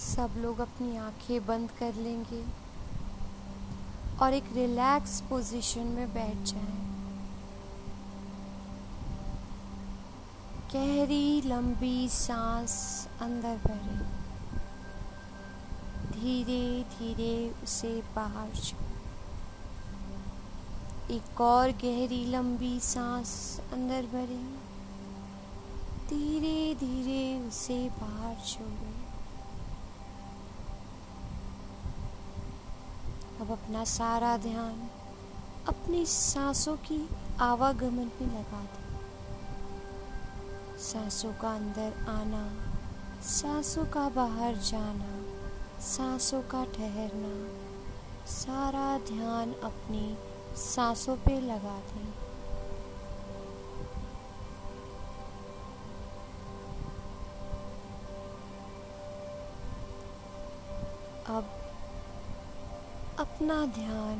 सब लोग अपनी आँखें बंद कर लेंगे और एक रिलैक्स पोजीशन में बैठ जाएँ। गहरी, लंबी सांस अंदर भरें धीरे धीरे उसे बाहर छोड़ें एक और गहरी, लंबी सांस अंदर भरें धीरे धीरे उसे बाहर छोड़ें। अब अपना सारा ध्यान अपनी सांसों की आवागमन पे लगा दें। सांसों का अंदर आना, सांसों का बाहर जाना, सांसों का ठहरना, सारा ध्यान अपनी सांसों पे लगा दें। अब अपना ध्यान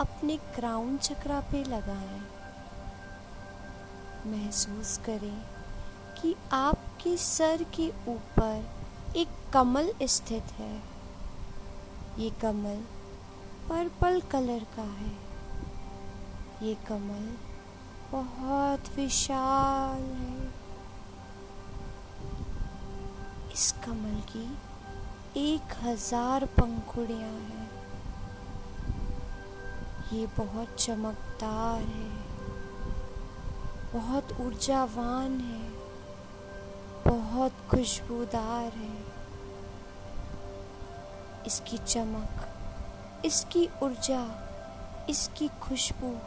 अपने क्राउन चक्रा पे लगाएँ। महसूस करें कि आपके सर के ऊपर एक कमल स्थित है। ये कमल पर्पल कलर का है। ये कमल बहुत विशाल है। इस कमल की एक हज़ार पंखुड़ियाँ हैं। ये बहुत चमकदार है। बहुत ऊर्जावान है। बहुत खुशबूदार है। इसकी चमक, इसकी ऊर्जा, इसकी खुशबू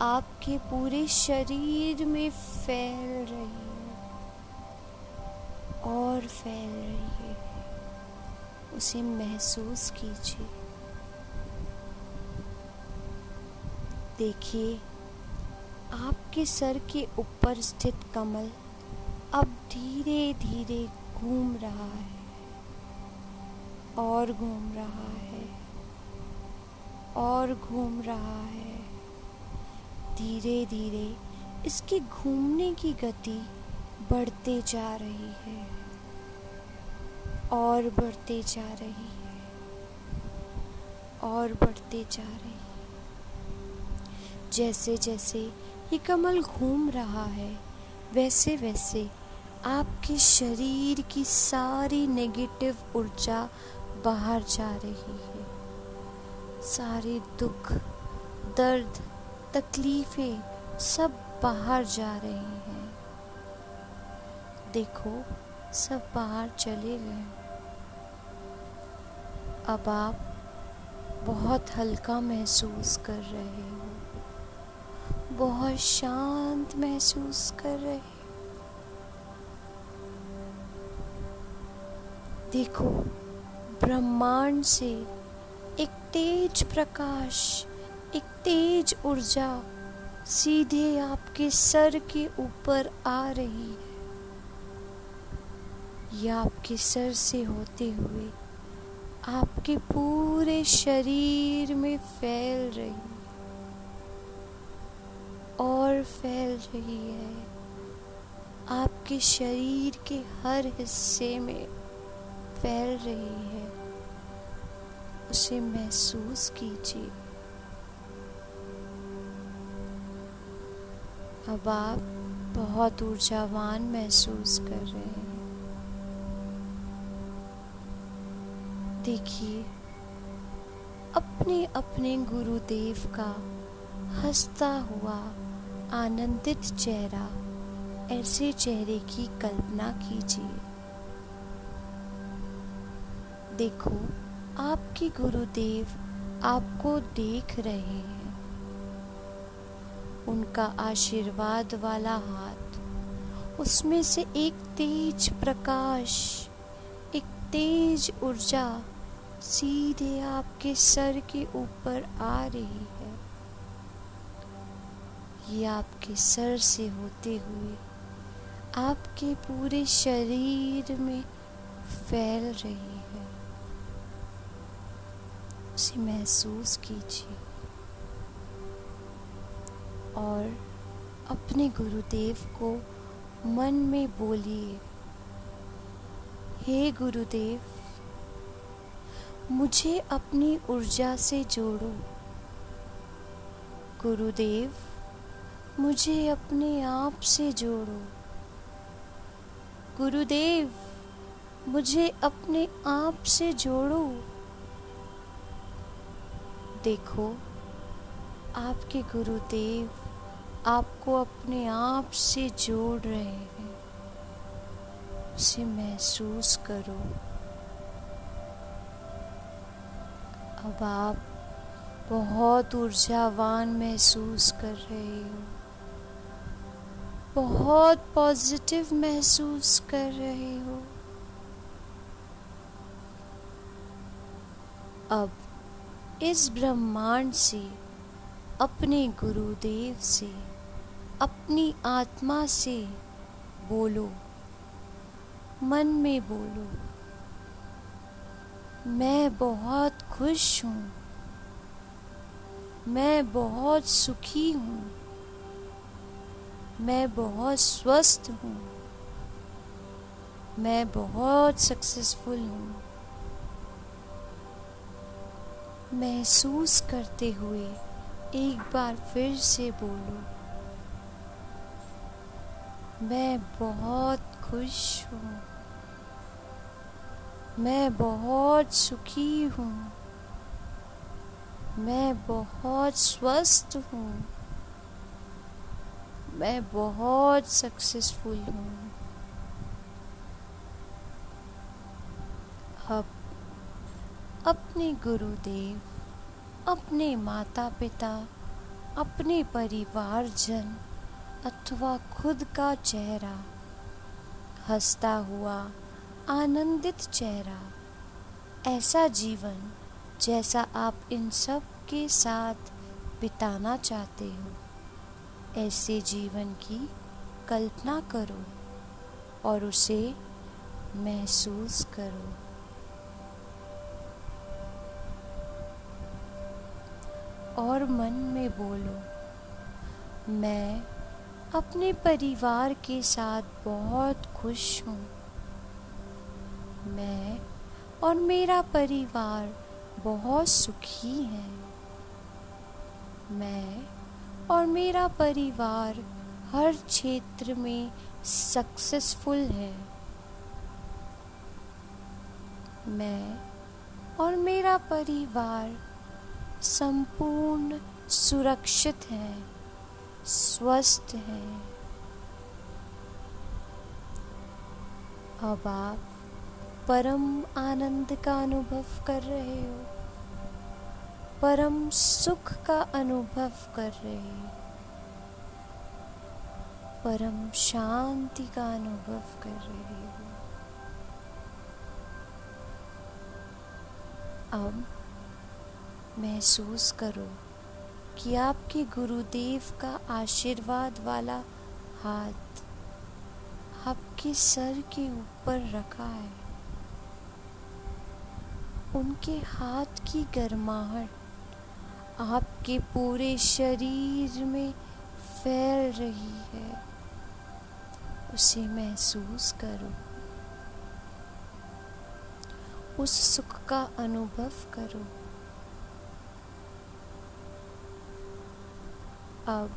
आपके पूरे शरीर में फैल रही है और फैल रही है। उसे महसूस कीजिए। देखिए, आपके सर के ऊपर स्थित कमल अब धीरे धीरे घूम रहा है और घूम रहा है, और घूम रहा है। धीरे धीरे इसके घूमने की गति बढ़ते जा रही है, और बढ़ते जा रही है, और बढ़ते जा रही है जैसे जैसे ये कमल घूम रहा है, वैसे वैसे आपके शरीर की सारी नेगेटिव ऊर्जा बाहर जा रही है। सारे दुख, दर्द, तकलीफें सब बाहर जा रहे हैं। देखो, सब बाहर चले गए। अब आप बहुत हल्का महसूस कर रहे हो। बहुत शांत महसूस कर रहे देखो, ब्रह्मांड से एक तेज प्रकाश, एक तेज ऊर्जा सीधे आपके सर के ऊपर आ रही है। यह आपके सर से होते हुए आपके पूरे शरीर में फैल रही है। और फैल रही है। आपके शरीर के हर हिस्से में फैल रही है। उसे महसूस कीजिए। अब आप बहुत ऊर्जावान महसूस कर रहे हैं। देखिए अपने अपने गुरुदेव का हंसता हुआ, आनंदित चेहरा, ऐसे चेहरे की कल्पना कीजिए। देखो, आपके गुरुदेव आपको देख रहे हैं। उनका आशीर्वाद वाला हाथ, उसमें से एक तेज प्रकाश, एक तेज ऊर्जा सीधे आपके सर के ऊपर आ रही है। ये आपके सर से होते हुए, आपके पूरे शरीर में फैल रही है। उसे महसूस कीजिए और अपने गुरुदेव को मन में बोलिए, हे गुरुदेव, मुझे अपनी ऊर्जा से जोड़ो। गुरुदेव मुझे अपने आप से जोड़ो। गुरुदेव, मुझे अपने आप से जोड़ो। देखो, आपके गुरुदेव आपको अपने आप से जोड़ रहे हैं। उसे महसूस करो। अब आप बहुत ऊर्जावान महसूस कर रहे हो। बहुत पॉजिटिव महसूस कर रहे हो। अब इस ब्रह्मांड से, अपने गुरुदेव से, अपनी आत्मा से बोलो, मन में बोलो, मैं बहुत खुश हूँ, मैं बहुत सुखी हूँ। मैं बहुत स्वस्थ हूँ। मैं बहुत सक्सेसफुल हूँ। महसूस करते हुए एक बार फिर से बोलो, मैं बहुत खुश हूँ। मैं बहुत सुखी हूँ। मैं बहुत स्वस्थ हूँ। मैं बहुत सक्सेसफुल हूँ। अब अपने गुरुदेव, अपने माता पिता अपने परिवारजन अथवा खुद का चेहरा, हंसता हुआ, आनंदित चेहरा, ऐसा जीवन जैसा आप इन सब के साथ बिताना चाहते हो। ऐसे जीवन की कल्पना करो और उसे महसूस करो। और मन में बोलो, मैं अपने परिवार के साथ बहुत खुश हूँ। मैं और मेरा परिवार बहुत सुखी है। मैं और मेरा परिवार हर क्षेत्र में सक्सेसफुल है। मैं और मेरा परिवार संपूर्ण सुरक्षित है, स्वस्थ है। अब आप परम आनंद का अनुभव कर रहे हो। परम सुख का अनुभव कर रहे हो। परम शांति का अनुभव कर रहे हो। अब महसूस करो कि आपके गुरुदेव का आशीर्वाद वाला हाथ आपके सर के ऊपर रखा है। उनके हाथ की गर्माहट आपके पूरे शरीर में फैल रही है, उसे महसूस करो। उस सुख का अनुभव करो। अब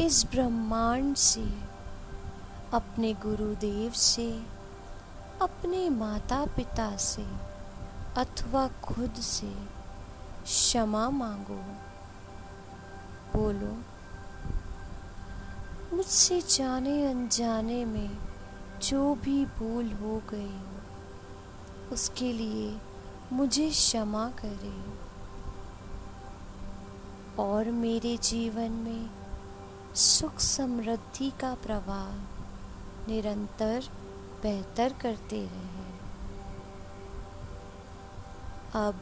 इस ब्रह्मांड से, अपने गुरुदेव से, अपने माता पिता से, अथवा खुद से क्षमा मांगो। बोलो, मुझसे जाने अनजाने में जो भी भूल हो गई हो, उसके लिए मुझे क्षमा करे। और मेरे जीवन में सुख समृद्धि का प्रवाह निरंतर बेहतर करते रहे। अब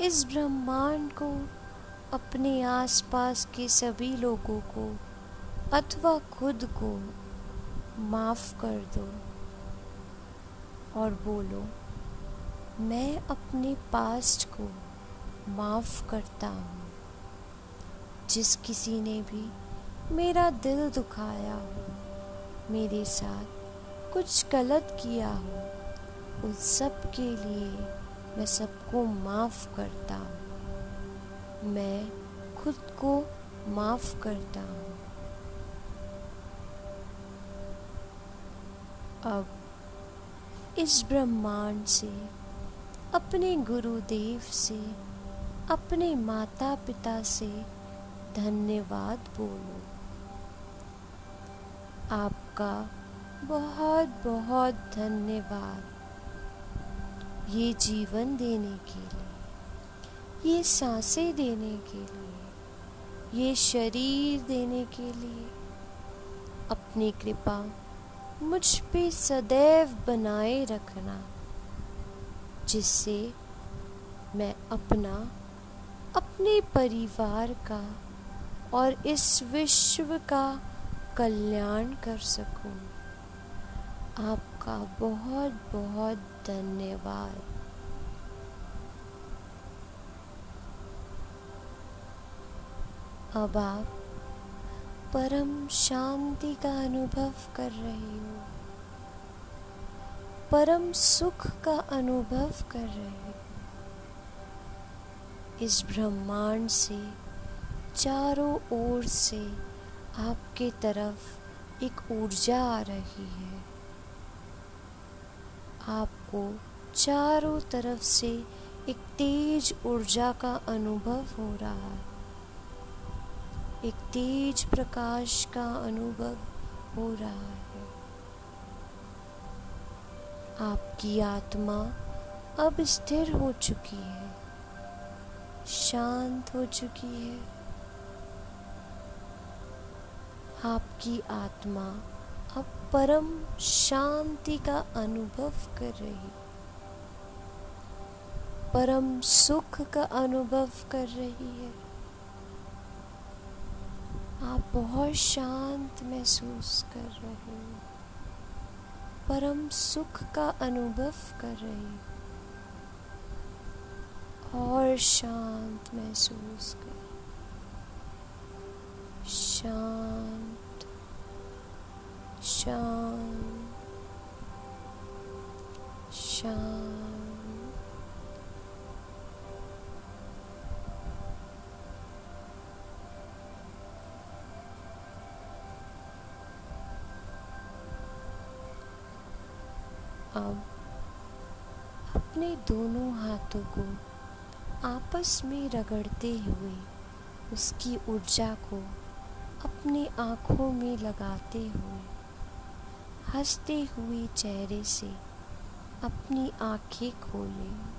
इस ब्रह्मांड को, अपने आसपास के सभी लोगों को, अथवा खुद को माफ़ कर दो और बोलो, मैं अपने पास्ट को माफ़ करता हूँ। जिस किसी ने भी मेरा दिल दुखाया हो मेरे साथ कुछ गलत किया हो उस सब के लिए मैं सबको माफ़ करता हूँ। मैं खुद को माफ़ करता हूँ। अब इस ब्रह्मांड से, अपने गुरुदेव से, अपने माता पिता से धन्यवाद बोलो। आपका बहुत बहुत धन्यवाद। ये जीवन देने के लिए, ये साँसें देने के लिए, ये शरीर देने के लिए। अपनी कृपा मुझ पे सदैव बनाए रखना, जिससे मैं अपना, अपने परिवार का और इस विश्व का कल्याण कर सकूँ। आपका बहुत बहुत धन्यवाद अब आप परम शांति का अनुभव कर रहे हो। परम सुख का अनुभव कर रहे हो। इस ब्रह्मांड से, चारों ओर से आपके तरफ़ एक ऊर्जा आ रही है। आपको चारों तरफ़ से एक तेज ऊर्जा का अनुभव हो रहा है। एक तेज प्रकाश का अनुभव हो रहा है। आपकी आत्मा अब स्थिर हो चुकी है, शांत हो चुकी है। आपकी आत्मा अब परम शांति का अनुभव कर रही परम सुख का अनुभव कर रही है। आप बहुत शांत महसूस कर रहे हो। परम सुख का अनुभव कर रही और शांत महसूस कर शांत शांत। शांत अब अपने दोनों हाथों को आपस में रगड़ते हुए उसकी ऊर्जा को अपनी आँखों में लगाते हुए हँसते हुए चेहरे से अपनी आँखें खोलें।